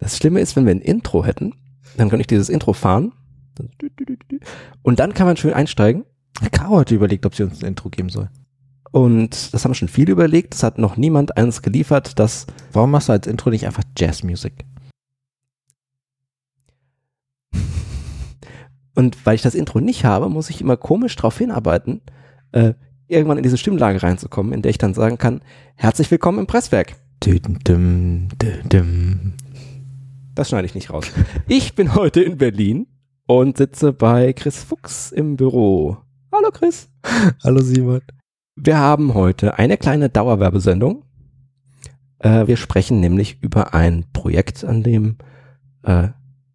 Das Schlimme ist, wenn wir ein Intro hätten, dann könnte ich dieses Intro fahren. Und dann kann man schön einsteigen. Caro hat überlegt, ob sie uns ein Intro geben soll. Und das haben schon viele überlegt. Es hat noch niemand eins geliefert, das. Warum machst du als Intro nicht einfach Jazzmusik? Und weil ich das Intro nicht habe, muss ich immer komisch darauf hinarbeiten, äh, irgendwann in diese Stimmlage reinzukommen, in der ich dann sagen kann, herzlich willkommen im Presswerk. Das schneide ich nicht raus. Ich bin heute in Berlin und sitze bei Chris Fuchs im Büro. Hallo Chris. Hallo Simon. Wir haben heute eine kleine Dauerwerbesendung. Äh, wir sprechen nämlich über ein Projekt, an dem äh,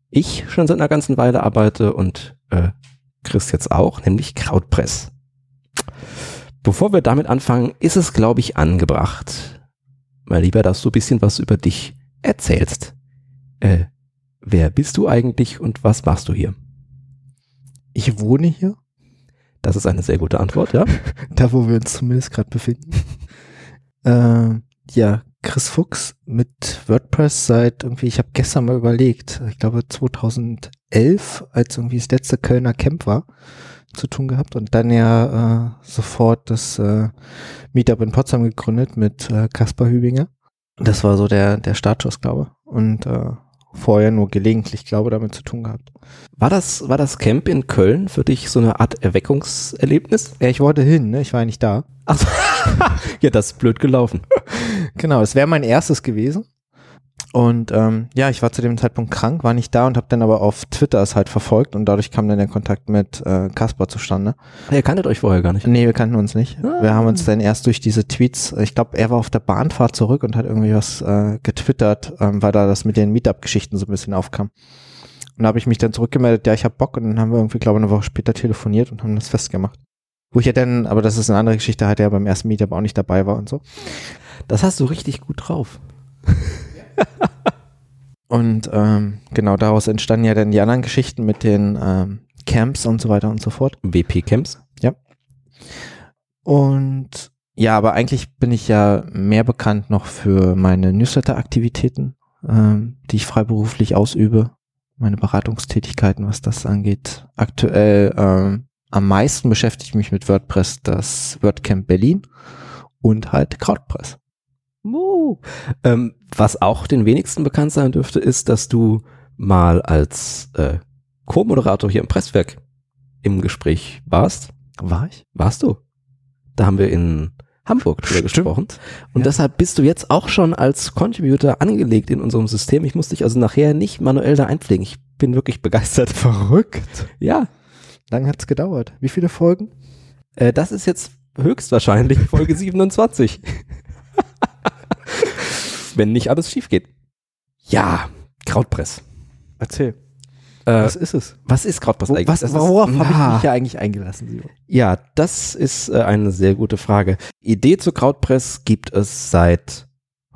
ich schon seit einer ganzen Weile arbeite und äh, Chris jetzt auch, nämlich Krautpress. Bevor wir damit anfangen, ist es, glaube ich, angebracht, mal lieber, dass du ein bisschen was über dich erzählst. Äh, wer bist du eigentlich und was machst du hier? Ich wohne hier. Das ist eine sehr gute Antwort, ja. da, wo wir uns zumindest gerade befinden. äh, ja, Chris Fuchs mit WordPress seit irgendwie, ich habe gestern mal überlegt, ich glaube 2011, als irgendwie das letzte Kölner Camp war, zu tun gehabt und dann ja äh, sofort das äh, Meetup in Potsdam gegründet mit äh, Kaspar Hübinger. Das war so der, der Startschuss, glaube Und äh, vorher nur gelegentlich, glaube damit zu tun gehabt. War das, war das Camp in Köln für dich so eine Art Erweckungserlebnis? Ja, ich wollte hin, ne? Ich war ja nicht da. Ach so. ja, das ist blöd gelaufen. genau, es wäre mein erstes gewesen. Und ähm, ja, ich war zu dem Zeitpunkt krank, war nicht da und habe dann aber auf Twitter es halt verfolgt und dadurch kam dann der Kontakt mit äh, Kaspar zustande. Ihr kanntet euch vorher gar nicht? Nee, wir kannten uns nicht. Ah. Wir haben uns dann erst durch diese Tweets, ich glaube, er war auf der Bahnfahrt zurück und hat irgendwie was äh, getwittert, ähm, weil da das mit den Meetup-Geschichten so ein bisschen aufkam. Und da habe ich mich dann zurückgemeldet, ja, ich habe Bock und dann haben wir irgendwie, glaube ich, eine Woche später telefoniert und haben das festgemacht. Wo ich ja dann, aber das ist eine andere Geschichte, halt ja beim ersten Meetup auch nicht dabei war und so. Das hast du richtig gut drauf. und ähm, genau daraus entstanden ja dann die anderen Geschichten mit den ähm, Camps und so weiter und so fort. WP-Camps? Ja. Und ja, aber eigentlich bin ich ja mehr bekannt noch für meine Newsletter-Aktivitäten, ähm, die ich freiberuflich ausübe, meine Beratungstätigkeiten, was das angeht. Aktuell ähm, am meisten beschäftige ich mich mit WordPress, das WordCamp Berlin und halt Crowdpress. Uh, ähm, was auch den wenigsten bekannt sein dürfte, ist, dass du mal als äh, Co-Moderator hier im Presswerk im Gespräch warst. War ich? Warst du? Da haben wir in Hamburg drüber gesprochen. Und ja. deshalb bist du jetzt auch schon als Contributor angelegt in unserem System. Ich muss dich also nachher nicht manuell da einpflegen. Ich bin wirklich begeistert. Verrückt. Ja. Lang hat's gedauert. Wie viele Folgen? Äh, das ist jetzt höchstwahrscheinlich Folge 27 wenn nicht alles schief geht. Ja, Krautpress. Erzähl. Äh, was ist es? Was ist Krautpress Wo, eigentlich? Was, worauf habe ich mich ja eigentlich eingelassen, Simon? Ja, das ist äh, eine sehr gute Frage. Idee zu Krautpress gibt es seit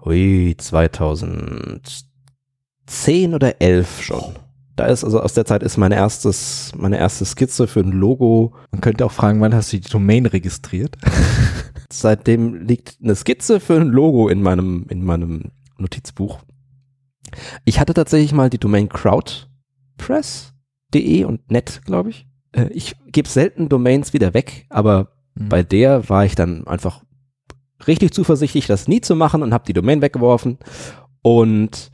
hui, 2010 oder 11 schon. Da ist also aus der Zeit ist mein erstes, meine erste Skizze für ein Logo. Man könnte auch fragen, wann hast du die Domain registriert? Seitdem liegt eine Skizze für ein Logo in meinem, in meinem Notizbuch. Ich hatte tatsächlich mal die Domain crowdpress.de und net, glaube ich. Äh, ich gebe selten Domains wieder weg, aber mhm. bei der war ich dann einfach richtig zuversichtlich, das nie zu machen und habe die Domain weggeworfen und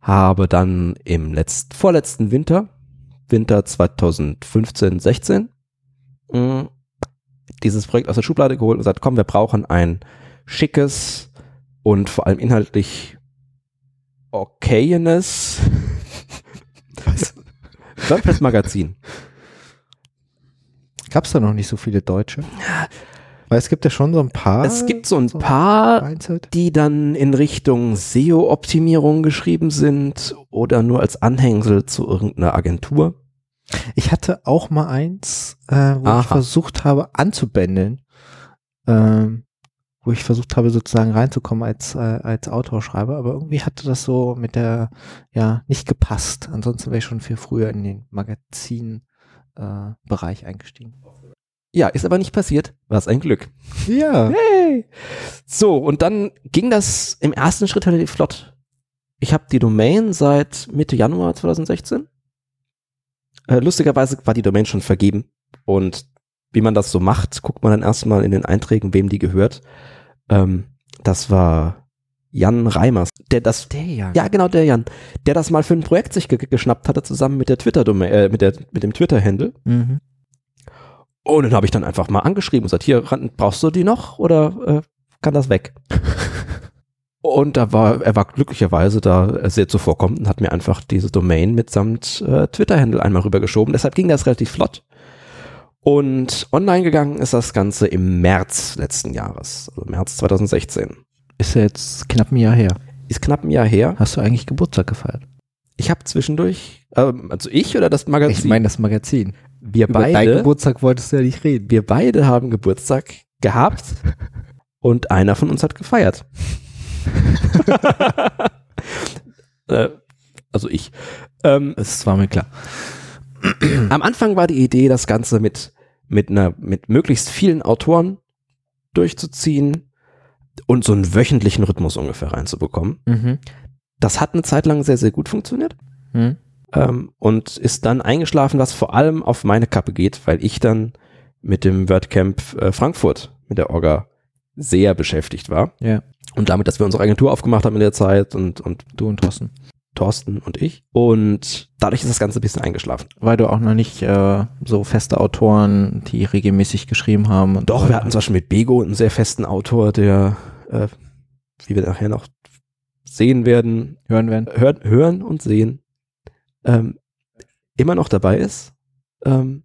habe dann im letzten, vorletzten Winter, Winter 2015, 16, dieses Projekt aus der Schublade geholt und gesagt, komm, wir brauchen ein schickes und vor allem inhaltlich okayenes WordPress-Magazin. Gab es da noch nicht so viele Deutsche? Weil es gibt ja schon so ein paar. Es gibt so ein so paar, die dann in Richtung SEO-Optimierung geschrieben sind oder nur als Anhängsel zu irgendeiner Agentur. Ich hatte auch mal eins, äh, wo Aha. ich versucht habe anzubändeln, ähm, wo ich versucht habe sozusagen reinzukommen als äh, als Autorschreiber, aber irgendwie hatte das so mit der ja nicht gepasst. Ansonsten wäre ich schon viel früher in den Magazin äh, Bereich eingestiegen. Ja, ist aber nicht passiert. Was ein Glück. Ja. Hey. So, und dann ging das im ersten Schritt relativ flott ich habe die Domain seit Mitte Januar 2016. Äh, lustigerweise war die Domain schon vergeben und wie man das so macht, guckt man dann erstmal in den Einträgen, wem die gehört. Ähm, das war Jan Reimers, der das, Der ja. ja genau der Jan, der das mal für ein Projekt sich ge geschnappt hatte zusammen mit der Twitter Domain, äh, mit der mit dem Twitter Handle. Mhm. Und dann habe ich dann einfach mal angeschrieben und gesagt, hier brauchst du die noch oder äh, kann das weg? und da war er war glücklicherweise da sehr zuvorkommend und hat mir einfach diese Domain mitsamt äh, Twitter Handle einmal rübergeschoben. Deshalb ging das relativ flott. Und online gegangen ist das Ganze im März letzten Jahres, also März 2016. Ist ja jetzt knapp ein Jahr her. Ist knapp ein Jahr her. Hast du eigentlich Geburtstag gefeiert? Ich habe zwischendurch, ähm, also ich oder das Magazin? Ich meine das Magazin. wir Über deinen beide, Geburtstag wolltest du ja nicht reden. wir beide haben Geburtstag gehabt und einer von uns hat gefeiert. Äh, also ich. Ähm, Das war mir klar. am Anfang war die Idee, das Ganze mit, mit einer, mit möglichst vielen Autoren durchzuziehen und so einen wöchentlichen Rhythmus ungefähr reinzubekommen. Mhm. Das hat eine Zeit lang sehr, sehr gut funktioniert. Mhm. ähm, und ist dann eingeschlafen, was vor allem auf meine Kappe geht, weil ich dann mit dem WordCamp äh, Frankfurt, mit der Orga, sehr beschäftigt war. Ja. Und damit, dass wir unsere Agentur aufgemacht haben in der Zeit und, und Du und Thorsten. Thorsten und ich. Und dadurch ist das Ganze ein bisschen eingeschlafen. Weil du auch noch nicht äh, so feste Autoren, die regelmäßig geschrieben haben. Doch, wir hatten zum Beispiel mit Bego einen sehr festen Autor, der, äh, wie wir nachher noch sehen werden, hören werden. hören, hören und sehen, ähm, immer noch dabei ist. Ähm,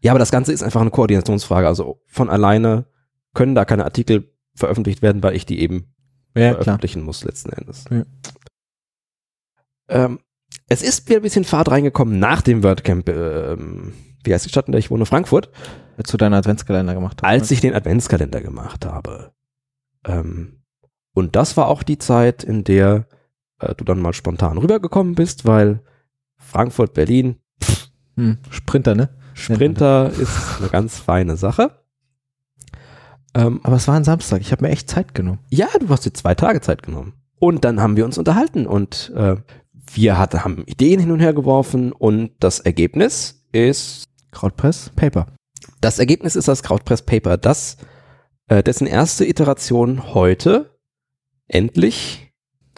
ja, aber das Ganze ist einfach eine Koordinationsfrage. Also von alleine können da keine Artikel veröffentlicht werden, weil ich die eben Ja, klar. veröffentlichen muss letzten Endes. Ja. Ähm, es ist wieder ein bisschen Fahrt reingekommen nach dem WordCamp, ähm, wie heißt die Stadt, in der ich wohne, Frankfurt, Als du deinen Adventskalender gemacht hast. als ich den Adventskalender gemacht habe. Ähm, und das war auch die Zeit, in der äh, du dann mal spontan rübergekommen bist, weil Frankfurt, Berlin, hm. Sprinter, ne? Sprinter ist eine ganz feine Sache. Ähm, Aber es war ein Samstag. Ich habe mir echt Zeit genommen. ja, du hast dir zwei Tage Zeit genommen. Und dann haben wir uns unterhalten und äh, wir hatte, haben Ideen hin und her geworfen und das Ergebnis ist, Krautpress, Paper. das Ergebnis ist das Krautpress Paper, das, äh, dessen erste Iteration heute endlich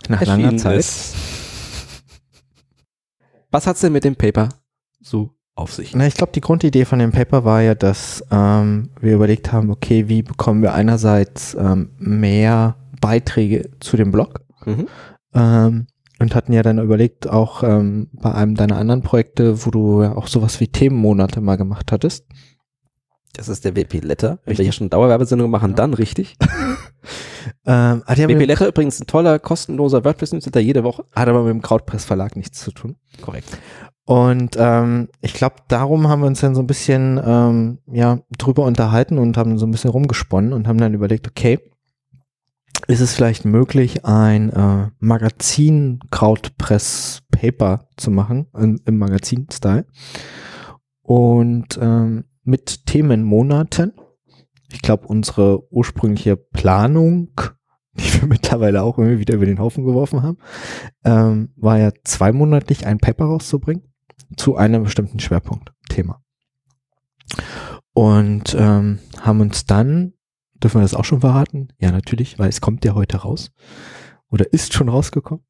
Nach langer erschienen Zeit. ist. Was hat's denn mit dem Paper so auf sich? Na, ich glaube, die Grundidee von dem Paper war ja, dass ähm, wir überlegt haben, okay, wie bekommen wir einerseits ähm, mehr Beiträge zu dem Blog Mhm. ähm, und hatten ja dann überlegt, auch ähm, bei einem deiner anderen Projekte, wo du ja auch sowas wie Themenmonate mal gemacht hattest. Das ist der WP Letter. Wenn wir hier schon Dauerwerbesendung machen, Ja. dann richtig. Ähm, WP Letter übrigens ein toller, kostenloser WordPress-Newsletter jede Woche. hat aber mit dem Krautpress Verlag nichts zu tun. Korrekt. Und ähm, ich glaube, darum haben wir uns dann so ein bisschen ähm, ja drüber unterhalten und haben so ein bisschen rumgesponnen und haben dann überlegt, okay, ist es vielleicht möglich, ein äh, Magazin Krautpress Paper zu machen im, im Magazin-Style und ähm, mit Themenmonaten. Ich glaube, unsere ursprüngliche Planung, die wir mittlerweile auch immer wieder über den Haufen geworfen haben, ähm, war ja zweimonatlich ein Paper rauszubringen zu einem bestimmten Schwerpunktthema. Und ähm, haben uns dann, dürfen wir das auch schon verraten? Ja, natürlich, weil es kommt ja heute raus oder ist schon rausgekommen.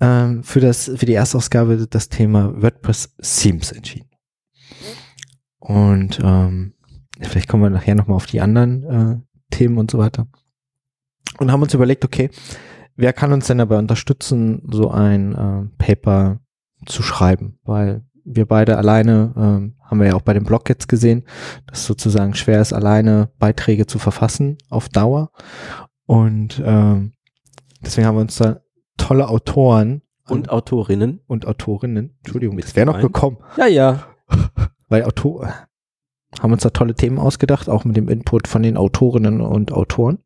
Ähm, für, das, für die Erstausgabe das Thema WordPress Themes entschieden. Und ähm, vielleicht kommen wir nachher nochmal auf die anderen äh, Themen und so weiter. Und haben uns überlegt, okay, wer kann uns denn dabei unterstützen, so ein äh, Paper zu schreiben? Weil wir beide alleine, ähm, haben wir ja auch bei dem Blog jetzt gesehen, dass es sozusagen schwer ist, alleine Beiträge zu verfassen auf Dauer. Und ähm, deswegen haben wir uns da tolle Autoren Und Autorinnen. und Autorinnen, Entschuldigung, das wäre noch gekommen, Ja, ja. Weil Autor haben uns da tolle Themen ausgedacht, auch mit dem Input von den Autorinnen und Autoren.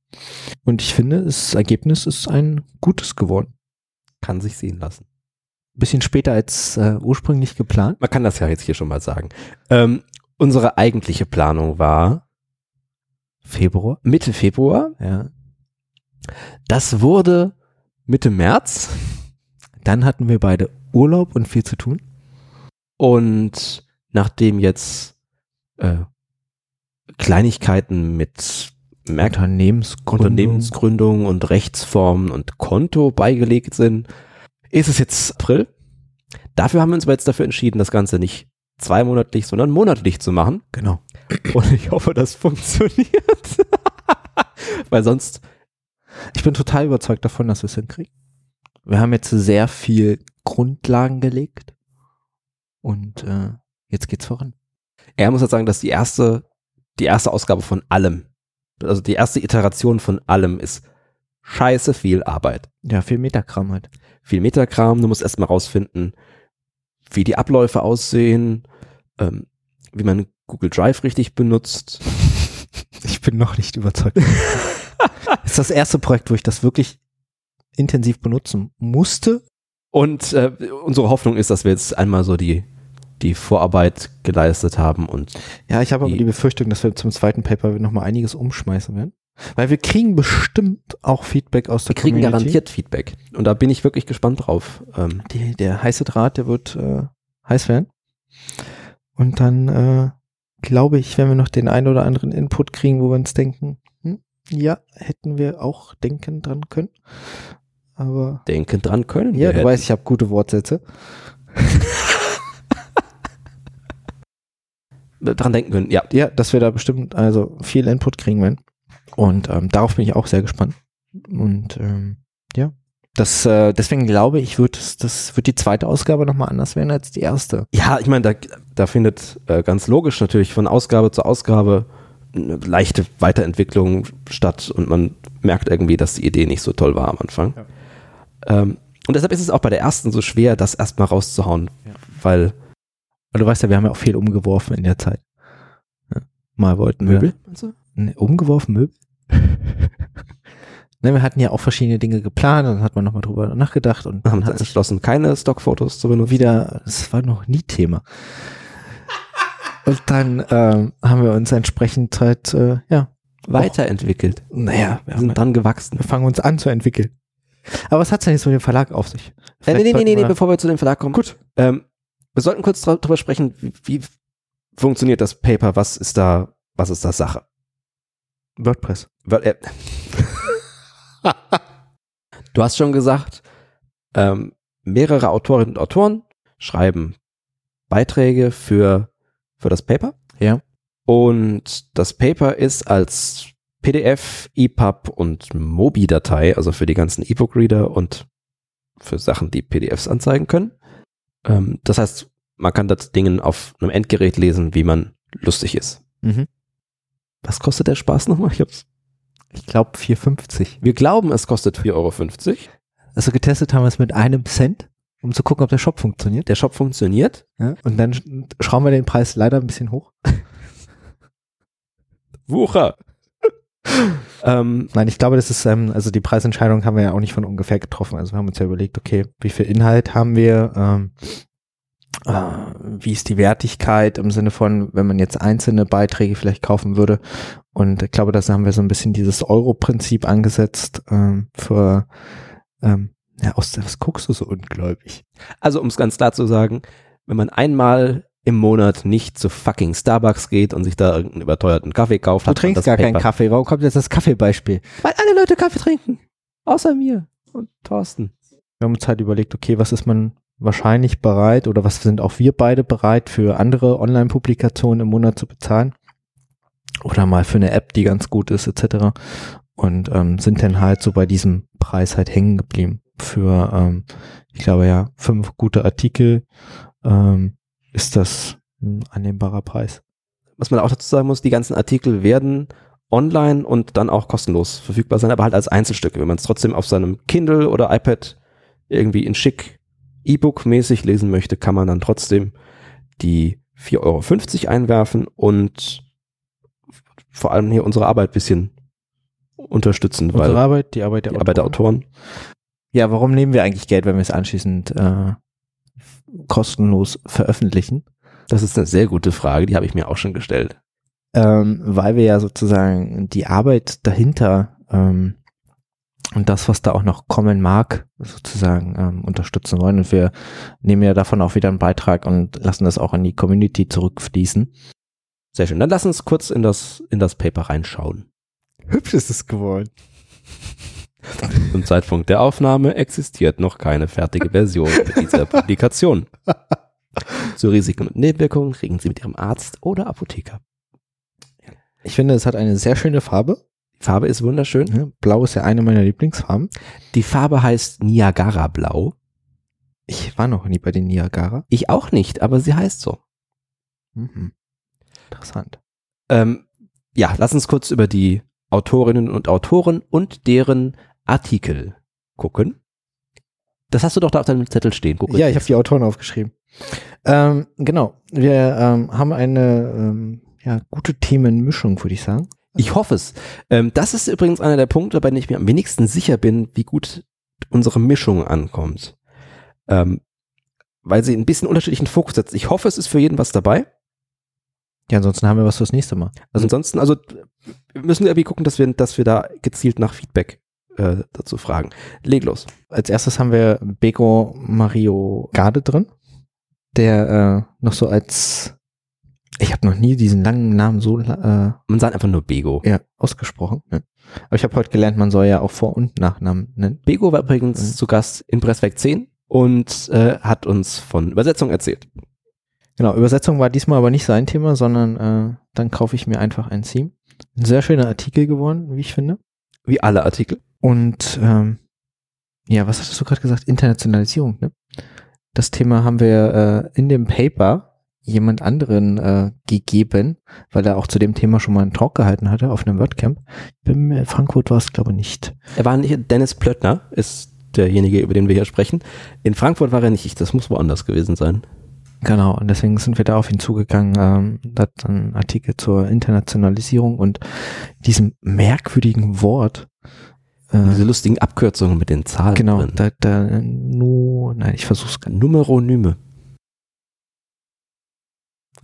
Und ich finde, das Ergebnis ist ein gutes geworden. Kann sich sehen lassen. Bisschen später als äh, ursprünglich geplant. Man kann das ja jetzt hier schon mal sagen. Ähm, unsere eigentliche Planung war Februar. Mitte Februar. Ja. Das wurde Mitte März. Dann hatten wir beide Urlaub und viel zu tun. Und nachdem jetzt äh, Kleinigkeiten mit Merk Unternehmensgründung. Unternehmensgründung und Rechtsformen und Konto beigelegt sind, ist es jetzt April. Dafür haben wir uns aber jetzt dafür entschieden, das Ganze nicht zweimonatlich, sondern monatlich zu machen. Genau. Und ich hoffe, das funktioniert. Weil sonst, Ich bin total überzeugt davon, dass wir es hinkriegen. Wir haben jetzt sehr viel Grundlagen gelegt. Und äh, jetzt geht's voran. er muss halt sagen, dass die erste, die erste Ausgabe von allem, also die erste Iteration von allem ist scheiße viel Arbeit. Ja, viel Metakram halt. Viel Metakram, du musst erstmal rausfinden, wie die Abläufe aussehen, ähm, wie man Google Drive richtig benutzt. Ich bin noch nicht überzeugt. das ist das erste Projekt, wo ich das wirklich intensiv benutzen musste. Und äh, unsere Hoffnung ist, dass wir jetzt einmal so die, die Vorarbeit geleistet haben und Ja, ich habe aber Die- Befürchtung, dass wir zum zweiten Paper nochmal einiges umschmeißen werden. Weil wir kriegen bestimmt auch Feedback aus der wir kriegen Community. garantiert Feedback. Und da bin ich wirklich gespannt drauf. Ähm, Die, der heiße Draht, der wird äh, heiß werden. Und dann äh, glaube ich, wenn wir noch den einen oder anderen Input kriegen, wo wir uns denken, hm, ja, hätten wir auch denken dran können. Aber denken dran können. ja, wir du hätten. weißt, ich habe gute Wortsätze. dran denken können. Ja, Ja, dass wir da bestimmt also viel Input kriegen werden. Und ähm, darauf bin ich auch sehr gespannt. Und ähm, ja, das, äh, deswegen glaube ich, wird es, das wird die zweite Ausgabe nochmal anders werden als die erste. Ja, ich meine, da, da findet äh, ganz logisch natürlich von Ausgabe zu Ausgabe eine leichte Weiterentwicklung statt und man merkt irgendwie, dass die Idee nicht so toll war am Anfang. Ähm, und deshalb ist es auch bei der ersten so schwer, das erstmal rauszuhauen, Ja. weil Und du weißt ja, wir haben ja auch viel umgeworfen in der Zeit. Ja. Mal wollten Möbel? wir. Ne, umgeworfen Möbel? ne, wir hatten ja auch verschiedene Dinge geplant und dann hat man nochmal drüber nachgedacht und haben hat entschlossen, keine Stockfotos zu benutzen. wieder, das war noch nie Thema. Und dann ähm, haben wir uns entsprechend halt, äh, ja, weiterentwickelt. naja, wir, sind haben, dran gewachsen. wir fangen uns an zu entwickeln. Aber was hat's denn jetzt mit dem Verlag auf sich? Äh, nee, Vielleicht nee, nee, nee, nee, wir- bevor wir zu dem Verlag kommen. Gut. Ähm, wir sollten kurz drüber sprechen, wie, wie funktioniert das Paper, was ist da, was ist da Sache? WordPress. Äh, du hast schon gesagt, ähm, mehrere Autorinnen und Autoren schreiben Beiträge für, für das Paper. Ja. Und das Paper ist als PDF, EPUB und Mobi-Datei, also für die ganzen E-Book-Reader und für Sachen, die PDFs anzeigen können. Ähm, das heißt, man kann das Ding auf einem Endgerät lesen, wie man lustig ist. Mhm. Was kostet der Spaß nochmal? Ich hab's. Ich glaube 4,50. Wir glauben, es kostet 4,50 Euro. Also getestet haben wir es mit einem Cent, um zu gucken, ob der Shop funktioniert. Der Shop funktioniert. Ja, und dann sch- schrauben wir den Preis leider ein bisschen hoch. Wucher. Ähm, Nein, ich glaube, das ist, ähm, also die Preisentscheidung haben wir ja auch nicht von ungefähr getroffen. Also wir haben uns ja überlegt, okay, wie viel Inhalt haben wir, ähm, äh, wie ist die Wertigkeit im Sinne von, wenn man jetzt einzelne Beiträge vielleicht kaufen würde. Und ich glaube, da haben wir so ein bisschen dieses Euro-Prinzip angesetzt ähm, für, ähm, ja, aus der, was guckst du so ungläubig? also, um es ganz klar zu sagen, wenn man einmal im Monat nicht zu fucking Starbucks geht und sich da irgendeinen überteuerten Kaffee kauft, Du trinkst gar keinen Paper. Kaffee. Warum kommt jetzt das Kaffeebeispiel? Weil alle Leute Kaffee trinken. Außer mir und Thorsten. Wir haben uns halt überlegt, okay, was ist man wahrscheinlich bereit oder was sind auch wir beide bereit für andere Online-Publikationen im Monat zu bezahlen? Oder mal für eine App, die ganz gut ist, etc. Und ähm, sind dann halt so bei diesem Preis halt hängen geblieben. Für, ähm, ich glaube ja, fünf gute Artikel ähm, ist das ein annehmbarer Preis. Was man auch dazu sagen muss, die ganzen Artikel werden online und dann auch kostenlos verfügbar sein, aber halt als Einzelstücke. Wenn man es trotzdem auf seinem Kindle oder iPad irgendwie in schick E-Book-mäßig lesen möchte, kann man dann trotzdem die 4,50 Euro einwerfen und vor allem hier unsere Arbeit bisschen unterstützen, weil Unsere Arbeit, die Arbeit der die Arbeit der Autoren. Ja, warum nehmen wir eigentlich Geld, wenn wir es anschließend äh, kostenlos veröffentlichen? Das ist eine sehr gute Frage, die habe ich mir auch schon gestellt. ähm, weil wir ja sozusagen die Arbeit dahinter ähm, und das, was da auch noch kommen mag, sozusagen ähm, unterstützen wollen. Und wir nehmen ja davon auch wieder einen Beitrag und lassen das auch an die Community zurückfließen. Sehr schön. Dann lass uns kurz in das, in das Paper reinschauen. Hübsch ist es geworden. Zum Zeitpunkt der Aufnahme existiert noch keine fertige Version dieser Publikation. Zu Risiken und Nebenwirkungen reden Sie mit Ihrem Arzt oder Apotheker. Ich finde, es hat eine sehr schöne Farbe. Die Farbe ist wunderschön. Blau ist ja eine meiner Lieblingsfarben. Die Farbe heißt Niagara Blau. Ich war noch nie bei den Niagara. Ich auch nicht, aber sie heißt so. Mhm. Interessant. Ähm, ja, lass uns kurz über die Autorinnen und Autoren und deren Artikel gucken. Das hast du doch da auf deinem Zettel stehen. Guck Ja, ich habe die Autoren aufgeschrieben. Ähm, genau. Wir ähm, haben eine ähm, ja, gute Themenmischung, würde ich sagen. Ich hoffe es. Ähm, das ist übrigens einer der Punkte, bei denen ich mir am wenigsten sicher bin, wie gut unsere Mischung ankommt. Ähm, weil sie ein bisschen unterschiedlichen Fokus setzt. Ich hoffe, es ist für jeden was dabei. Ja, ansonsten haben wir was fürs nächste Mal. Also ansonsten, also wir müssen irgendwie gucken, dass wir, dass wir da gezielt nach Feedback äh, dazu fragen. Leg los. Als erstes haben wir Bego Mario Garde drin, der äh, noch so als ich habe noch nie diesen langen Namen so äh, Man sagt einfach nur Bego. ja, ausgesprochen. Ja. Aber ich habe heute gelernt, man soll ja auch Vor- und Nachnamen nennen. Bego war übrigens Mhm. zu Gast in Presswerk 10 und äh, hat uns von Übersetzung erzählt. Genau, Übersetzung war diesmal aber nicht sein Thema, sondern äh, dann kaufe ich mir einfach ein Theme. Ein sehr schöner Artikel geworden, wie ich finde. Wie alle Artikel. Und ähm, ja, was hattest du gerade gesagt? Internationalisierung, ne? Das Thema haben wir äh, in dem Paper jemand anderen äh, gegeben, weil er auch zu dem Thema schon mal einen Talk gehalten hatte auf einem WordCamp. Bin mir- Frankfurt war es, glaube ich, nicht. Er war nicht, Dennis Plöttner ist derjenige, über den wir hier sprechen. In Frankfurt war er nicht, das muss woanders gewesen sein. Genau, und deswegen sind wir da auf ihn zugegangen. Ähm, da hat dann einen Artikel zur Internationalisierung und diesem merkwürdigen Wort. Äh, Diese lustigen Abkürzungen mit den Zahlen genau, drin. da, da, no, nein, ich versuch's gar nicht. Numeronyme.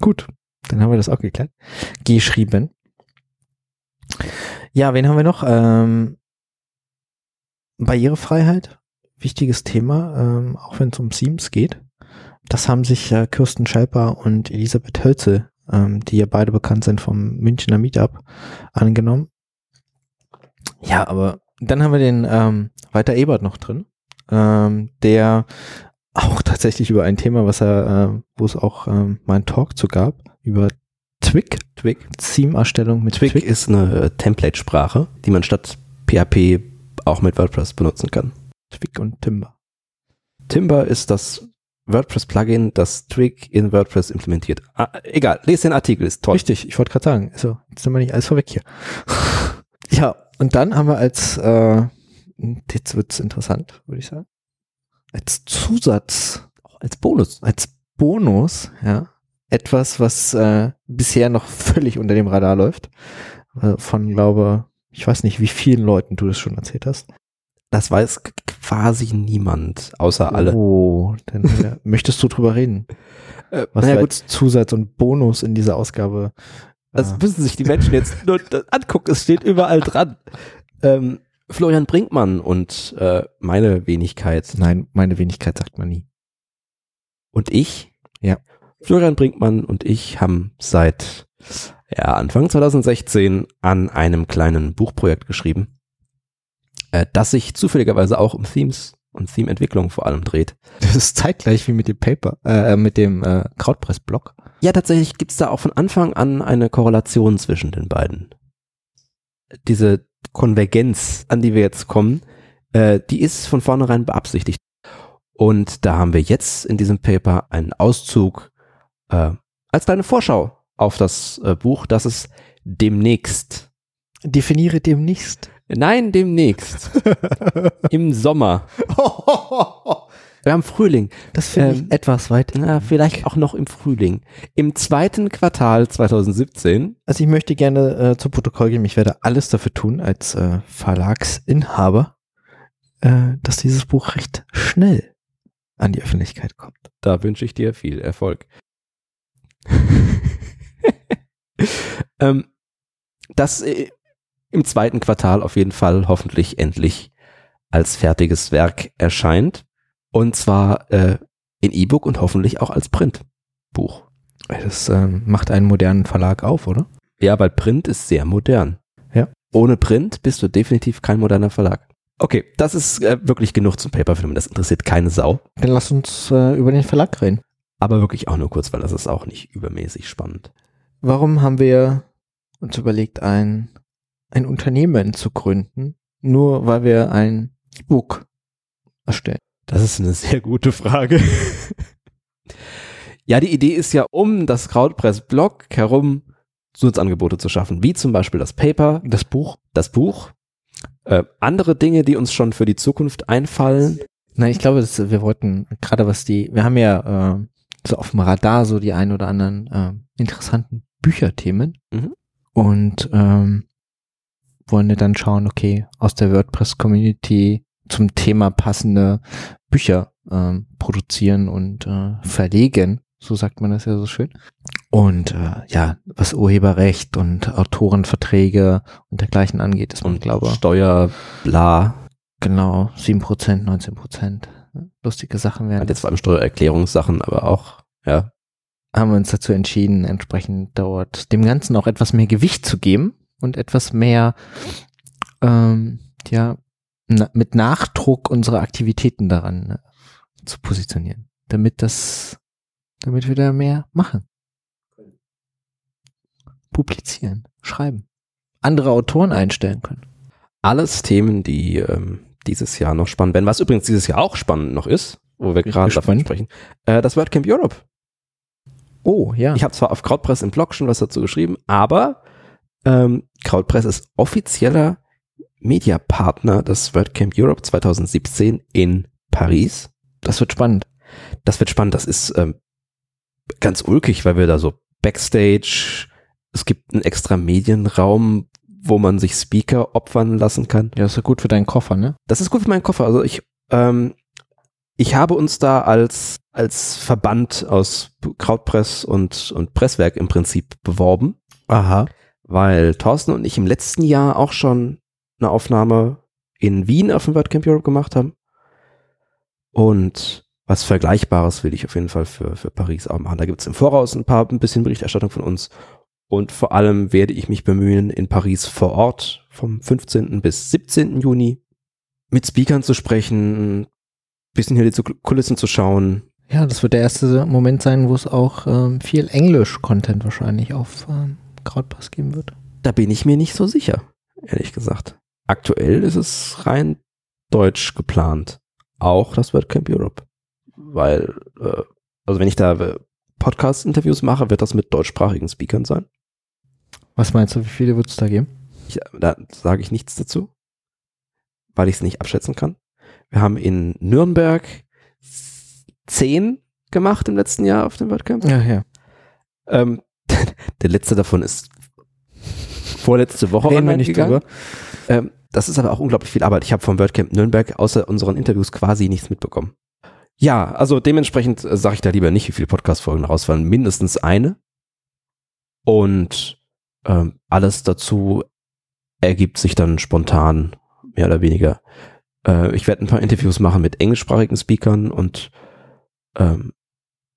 Gut, dann haben wir das auch geklärt. Geschrieben. Ja, wen haben wir noch? Ähm, Barrierefreiheit, wichtiges Thema, ähm, auch wenn es um Themes geht. Das haben sich äh, Kirsten Schelper und Elisabeth Hölze, ähm, die ja beide bekannt sind vom Münchner Meetup, angenommen. Ja, aber dann haben wir den ähm, Walter Ebert noch drin, ähm, der auch tatsächlich über ein Thema, was er, äh, wo es auch ähm, mal einen Talk zu gab, über Twig, Twig. Theme-Erstellung mit Twig, Twig. ist eine äh, Template-Sprache, die man statt PHP auch mit WordPress benutzen kann. Twig und Timber. Timber ist das WordPress-Plugin, das Twig in WordPress implementiert. Ah, egal, lest den Artikel, ist toll. Richtig, ich wollte gerade sagen, also, jetzt sind wir nicht alles vorweg hier. ja, und dann haben wir als, äh, jetzt wird's interessant, würde ich sagen, als Zusatz, Als Bonus. als Bonus, ja, etwas, was äh, bisher noch völlig unter dem Radar läuft, äh, von, glaube, ich weiß nicht, wie vielen Leuten du das schon erzählt hast. Das weiß quasi niemand, außer alle. Oh, dann äh, möchtest du drüber reden, Äh, was naja, gut, als Zusatz und Bonus in dieser Ausgabe das äh, müssen sich die Menschen jetzt nur angucken, es steht überall dran. Ähm, Florian Brinkmann und äh, meine Wenigkeit Nein, meine Wenigkeit sagt man nie. und ich, Ja. Florian Brinkmann und ich haben seit ja, Anfang 2016 an einem kleinen Buchprojekt geschrieben, äh, das sich zufälligerweise auch um Themes und Theme-Entwicklung vor allem dreht. Das ist zeitgleich wie mit dem Paper, äh, mit dem äh, Krautpress-Blog. Ja, tatsächlich gibt's da auch von Anfang an eine Korrelation zwischen den beiden. Diese Konvergenz, an die wir jetzt kommen, äh, die ist von vornherein beabsichtigt. Und da haben wir jetzt in diesem Paper einen Auszug äh, als kleine Vorschau auf das äh, Buch, das es demnächst, Definiere demnächst. Nein, demnächst, im Sommer, wir haben Frühling, Das finde Ähm, ich etwas weit. na, vielleicht auch noch im Frühling, im zweiten Quartal 2017 Also ich möchte gerne äh, zu Protokoll geben, ich werde alles dafür tun, als äh, Verlagsinhaber, äh, dass dieses Buch recht schnell an die Öffentlichkeit kommt. Da wünsche ich dir viel Erfolg. ähm, das äh, im zweiten Quartal auf jeden Fall hoffentlich endlich als fertiges Werk erscheint. Und zwar äh, in E-Book und hoffentlich auch als Printbuch. Das ähm, macht einen modernen Verlag auf, oder? Ja, weil Print ist sehr modern. Ja. Ohne Print bist du definitiv kein moderner Verlag. Okay, das ist äh, wirklich genug zum Paperfilm. Das interessiert keine Sau. Dann lass uns äh, über den Verlag reden. Aber wirklich auch nur kurz, weil das ist auch nicht übermäßig spannend. Warum haben wir uns überlegt, ein, ein Unternehmen zu gründen, nur weil wir ein E-Book erstellen? Das ist eine sehr gute Frage. ja, die Idee ist ja, um das Krautpress-Blog herum Zusatzangebote zu schaffen, wie zum Beispiel das Paper, Das Buch? das Buch, äh, andere Dinge, die uns schon für die Zukunft einfallen. Nein, ich glaube, das, wir wollten gerade was die, wir haben ja äh, so auf dem Radar so die ein oder anderen äh, interessanten Bücherthemen Mhm. und ähm, wollen wir dann schauen, okay, aus der WordPress-Community zum Thema passende Bücher ähm, produzieren und äh, verlegen, so sagt man das ja so schön. Und äh, ja, was Urheberrecht und Autorenverträge und dergleichen angeht, ist man, Und glaube Steuer, bla, genau 7%, 19%. Lustige Sachen werden. hat jetzt vor allem Steuererklärungssachen, aber auch, ja, haben wir uns dazu entschieden, entsprechend dort dem Ganzen auch etwas mehr Gewicht zu geben und etwas mehr, ähm, ja, na, mit Nachdruck unsere Aktivitäten daran ne, zu positionieren, damit das, damit wir da mehr machen. Publizieren, schreiben, andere Autoren einstellen können. alles Themen, die ähm, dieses Jahr noch spannend werden. Was übrigens dieses Jahr auch spannend noch ist, wo wir gerade davon sprechen, äh, das WordCamp Europe. Oh, ja. Ich habe zwar auf Krautpress im Blog schon was dazu geschrieben, aber ähm, Krautpress ist offizieller Mediapartner des WordCamp Europe 2017 in Paris. das wird spannend. Das wird spannend. Das ist ähm, ganz ulkig, weil wir da so Backstage, es gibt einen extra Medienraum, wo man sich Speaker opfern lassen kann. Ja, ist ja gut für deinen Koffer, ne? Das ist gut für meinen Koffer. Also ich, ähm, ich habe uns da als, als Verband aus Krautpress und, und Presswerk im Prinzip beworben, Aha. Weil Thorsten und ich im letzten Jahr auch schon eine Aufnahme in Wien auf dem WordCamp Europe gemacht haben. Und was Vergleichbares will ich auf jeden Fall für, für Paris auch machen. Da gibt es im Voraus ein paar, ein bisschen Berichterstattung von uns. Und vor allem werde ich mich bemühen, in Paris vor Ort vom 15. bis 17. Juni mit Speakern zu sprechen, bisschen hinter die Kulissen zu schauen. Ja, das wird der erste Moment sein, wo es auch ähm, viel Englisch-Content wahrscheinlich auf ähm, Krautpass geben wird. Da bin ich mir nicht so sicher, ehrlich gesagt. Aktuell ist es rein deutsch geplant. Auch das WordCamp Europe. Weil, äh, also wenn ich da äh, Podcast-Interviews mache, wird das mit deutschsprachigen Speakern sein. Was meinst du, wie viele wird es da geben? Ich, da sage ich nichts dazu, weil ich es nicht abschätzen kann. Wir haben in Nürnberg zehn gemacht im letzten Jahr auf dem WordCamp. Ja, ja. Ähm, der letzte davon ist vorletzte Woche Reden online nicht gegangen. Ähm, das ist aber auch unglaublich viel Arbeit. Ich habe vom WordCamp Nürnberg außer unseren Interviews quasi nichts mitbekommen. Ja, also dementsprechend äh, sage ich da lieber nicht, wie viele Podcast-Folgen rausfallen. Mindestens eine. Und ähm, alles dazu ergibt sich dann spontan, mehr oder weniger. Äh, ich werde ein paar Interviews machen mit englischsprachigen Speakern und ähm,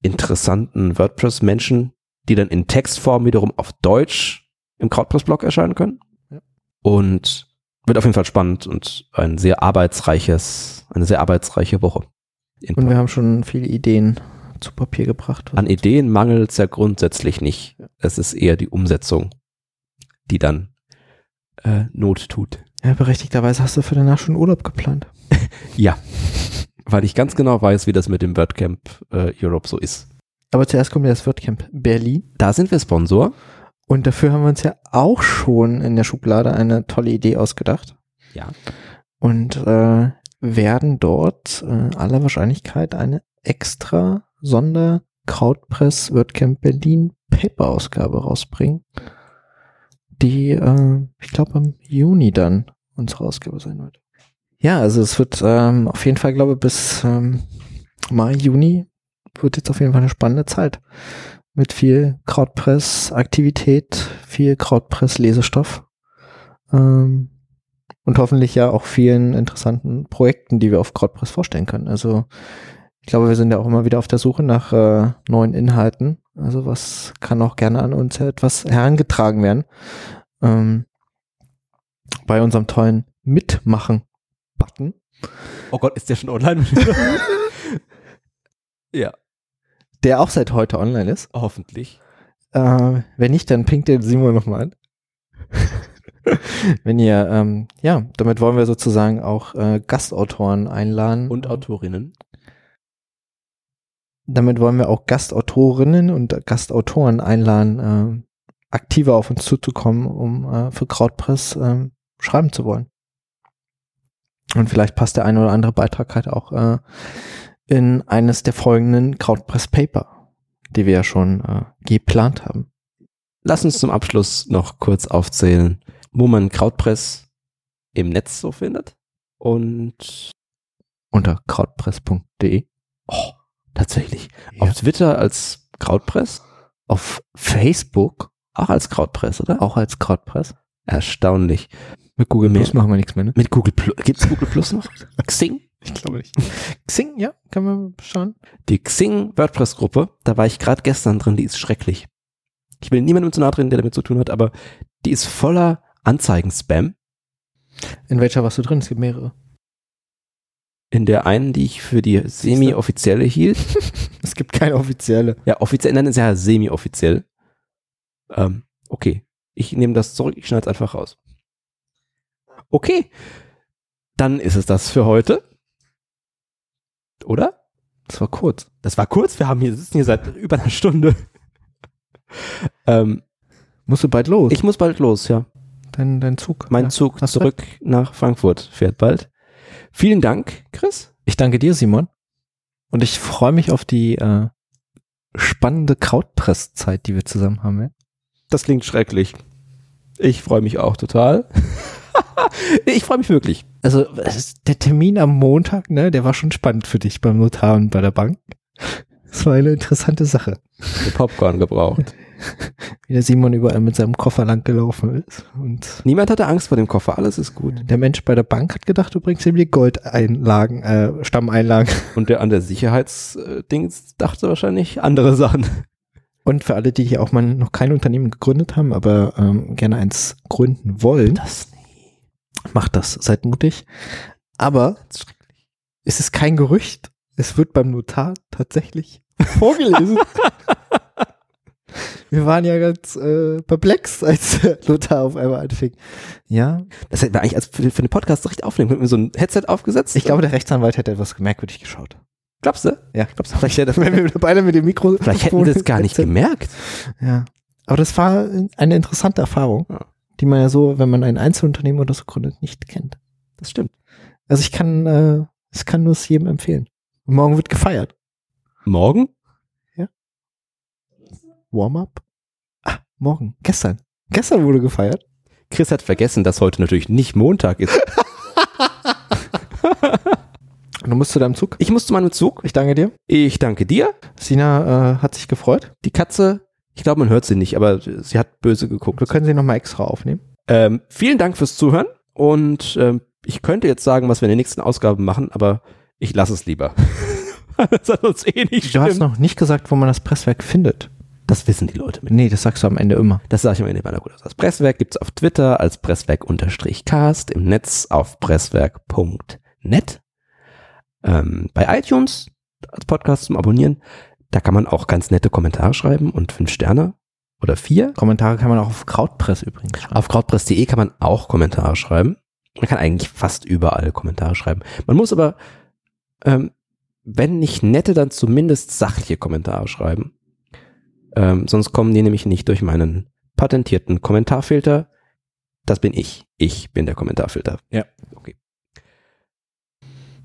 interessanten WordPress-Menschen, die dann in Textform wiederum auf Deutsch im Krautpress-Blog erscheinen können. Ja. Und wird auf jeden Fall spannend und ein sehr arbeitsreiches, eine sehr arbeitsreiche Woche. In Und wir haben schon viele Ideen zu Papier gebracht. An Ideen mangelt es ja grundsätzlich nicht. Es ist eher die Umsetzung, die dann äh, Not tut. Ja, berechtigterweise hast du für danach schon Urlaub geplant. Ja, weil ich ganz genau weiß, wie das mit dem WordCamp äh, Europe so ist. Aber zuerst kommt ja das WordCamp Berlin. Da sind wir Sponsor. Und dafür haben wir uns ja auch schon in der Schublade eine tolle Idee ausgedacht. Ja. Und äh, werden dort äh, aller Wahrscheinlichkeit eine extra Sonder Krautpress WordCamp Berlin Paper-Ausgabe rausbringen, die, äh, ich glaube, im Juni dann unsere Ausgabe sein wird. Ja, also es wird ähm, auf jeden Fall, glaube ich, bis ähm, Mai, Juni wird jetzt auf jeden Fall eine spannende Zeit. Mit viel Krautpress-Aktivität, viel Krautpress-Lesestoff. Ähm, und hoffentlich ja auch vielen interessanten Projekten, die wir auf CrowdPress vorstellen können. Also ich glaube, wir sind ja auch immer wieder auf der Suche nach äh, neuen Inhalten. Also was kann auch gerne an uns etwas herangetragen werden. Ähm, bei unserem tollen Mitmachen-Button. Oh Gott, ist der schon online? ja. Der auch seit heute online ist. Hoffentlich. Äh, wenn nicht, dann pinkt den Simon nochmal an. wenn ihr, ähm, ja, damit wollen wir sozusagen auch äh, Gastautoren einladen. Und Autorinnen. Damit wollen wir auch Gastautorinnen und Gastautoren einladen, äh, aktiver auf uns zuzukommen, um äh, für Krautpress äh, schreiben zu wollen. Und vielleicht passt der eine oder andere Beitrag halt auch äh, in eines der folgenden Krautpress Paper, die wir ja schon äh, geplant haben. Lass uns zum Abschluss noch kurz aufzählen, wo man Krautpress im Netz so findet. Und unter krautpress.de. Oh, tatsächlich. Ja. Auf Twitter als Krautpress. Auf Facebook auch als Krautpress, oder? Auch als Krautpress. Erstaunlich. Mit Google Plus machen wir nichts mehr, ne? Mit Google Plus. Gibt's Google Plus noch? Xing? Ich glaube nicht. Xing, ja, kann man schauen. Die Xing WordPress-Gruppe, da war ich gerade gestern drin, die ist schrecklich. Ich will niemandem zu nahe drin, der damit zu tun hat, aber die ist voller Anzeigen-Spam. In welcher warst du drin? Es gibt mehrere. In der einen, die ich für die semi-offizielle hielt. es gibt keine offizielle. Ja, offiziell, nein, ist ja semi-offiziell. Ähm, okay, ich nehme das zurück, ich schneide es einfach raus. Okay, dann ist es das für heute. Oder? Das war kurz. Das war kurz. Wir haben hier sitzen hier seit über einer Stunde. ähm, Musst du bald los? Ich muss bald los, ja. Dein, dein Zug. Mein ja. Zug zurück Zeit? nach Frankfurt fährt bald. Vielen Dank, Chris. Ich danke dir, Simon. Und ich freue mich auf die äh, spannende Krautpresszeit, die wir zusammen haben. Ja? Das klingt schrecklich. Ich freue mich auch total. ich freue mich wirklich. Also der Termin am Montag, ne, der war schon spannend für dich beim Notar und bei der Bank. Das war eine interessante Sache. Popcorn gebraucht. Wie der Simon überall mit seinem Koffer lang gelaufen ist. Und Niemand hatte Angst vor dem Koffer, alles ist gut. Der Mensch bei der Bank hat gedacht, du bringst ihm die Goldeinlagen, äh, Stammeinlagen. Und der an der Sicherheitsdings dachte wahrscheinlich andere Sachen. Und für alle, die hier auch mal noch kein Unternehmen gegründet haben, aber ähm, gerne eins gründen wollen, das macht das, seid mutig. Aber es ist kein Gerücht, es wird beim Notar tatsächlich vorgelesen. Wir waren ja ganz äh, perplex, als Lothar auf einmal anfing. Ja. Das hätten wir eigentlich als für, für den Podcast recht aufnehmen. Hätten wir so ein Headset aufgesetzt? Ich glaube, der Rechtsanwalt hätte etwas merkwürdig geschaut. Glaubst du? Ja, glaubst du? Vielleicht, hätte, wenn wir beide mit dem Mikro. Vielleicht hätten wir das gar nicht gemerkt. Ja. Aber das war eine interessante Erfahrung, ja. Die man ja so, wenn man ein Einzelunternehmen oder so gründet, nicht kennt. Das stimmt. Also ich kann, äh, ich kann nur es jedem empfehlen. Und morgen wird gefeiert. Morgen? Warm-up? Ah, morgen, gestern. Gestern wurde gefeiert. Chris hat vergessen, dass heute natürlich nicht Montag ist. du musst zu deinem Zug? Ich muss zu meinem Zug. Ich danke dir. Ich danke dir. Sina äh, hat sich gefreut. Die Katze, ich glaube, man hört sie nicht, aber sie hat böse geguckt. Wir können sie nochmal extra aufnehmen. Ähm, vielen Dank fürs Zuhören und ähm, ich könnte jetzt sagen, was wir in den nächsten Ausgaben machen, aber ich lasse es lieber. das hat uns eh nicht Du hast noch nicht gesagt, wo man das Presswerk findet. Das wissen die Leute. Mit. Nee, das sagst du am Ende immer. Das sage ich am Ende immer. Gut. Das Presswerk gibt's auf Twitter als Presswerk-Cast, im Netz auf presswerk.net. Ähm, bei iTunes als Podcast zum Abonnieren. Da kann man auch ganz nette Kommentare schreiben und fünf Sterne oder vier. Kommentare kann man auch auf Krautpress übrigens schreiben. Auf krautpress.de kann man auch Kommentare schreiben. Man kann eigentlich fast überall Kommentare schreiben. Man muss aber, ähm, wenn nicht nette, dann zumindest sachliche Kommentare schreiben. Ähm, sonst kommen die nämlich nicht durch meinen patentierten Kommentarfilter. Das bin ich. Ich bin der Kommentarfilter. Ja. Okay.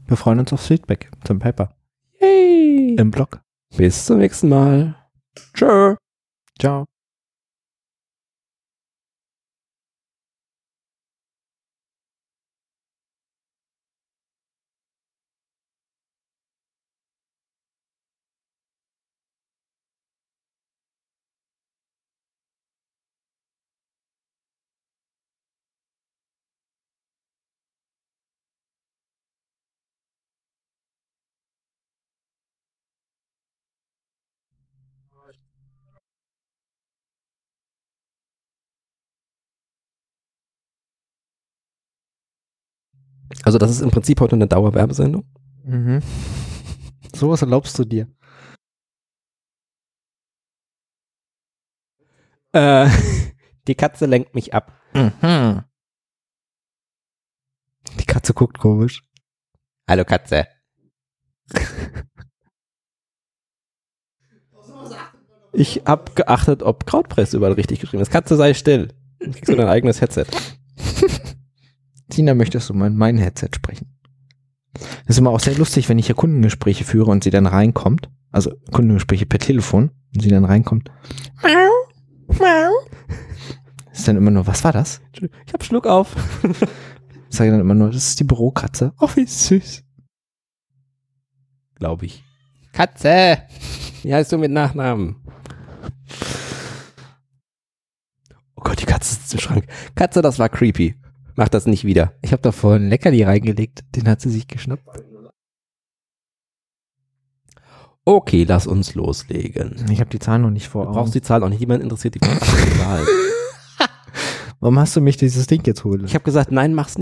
Wir freuen uns aufs Feedback zum Paper. Yay! Im Blog. Bis zum nächsten Mal. Tschö. Ciao. Also das ist im Prinzip heute eine Dauerwerbesendung. Mhm. Sowas erlaubst du dir. Äh, die Katze lenkt mich ab. Mhm. Die Katze guckt komisch. Hallo Katze. Ich hab geachtet, ob Krautpress überall richtig geschrieben ist. Katze sei still. Dann kriegst du dein eigenes Headset. Tina, möchtest du mal in mein Headset sprechen? Das ist immer auch sehr lustig, wenn ich hier Kundengespräche führe und sie dann reinkommt. Also Kundengespräche per Telefon und sie dann reinkommt. Miau, miau. Ist dann immer nur, was war das? Ich hab Schluck auf. Ich sage dann immer nur, das ist die Bürokatze. Oh, wie süß. Glaube ich. Katze. Wie heißt du mit Nachnamen? Oh Gott, die Katze sitzt im Schrank. Katze, das war creepy. Mach das nicht wieder. Ich habe da vorhin Leckerli reingelegt, den hat sie sich geschnappt. Okay, lass uns loslegen. Ich habe die Zahl noch nicht vor Du Augen. brauchst die Zahl auch nicht. Jemand interessiert die Zahl. Warum hast du mich dieses Ding jetzt holen? Ich habe gesagt, nein, mach's nicht.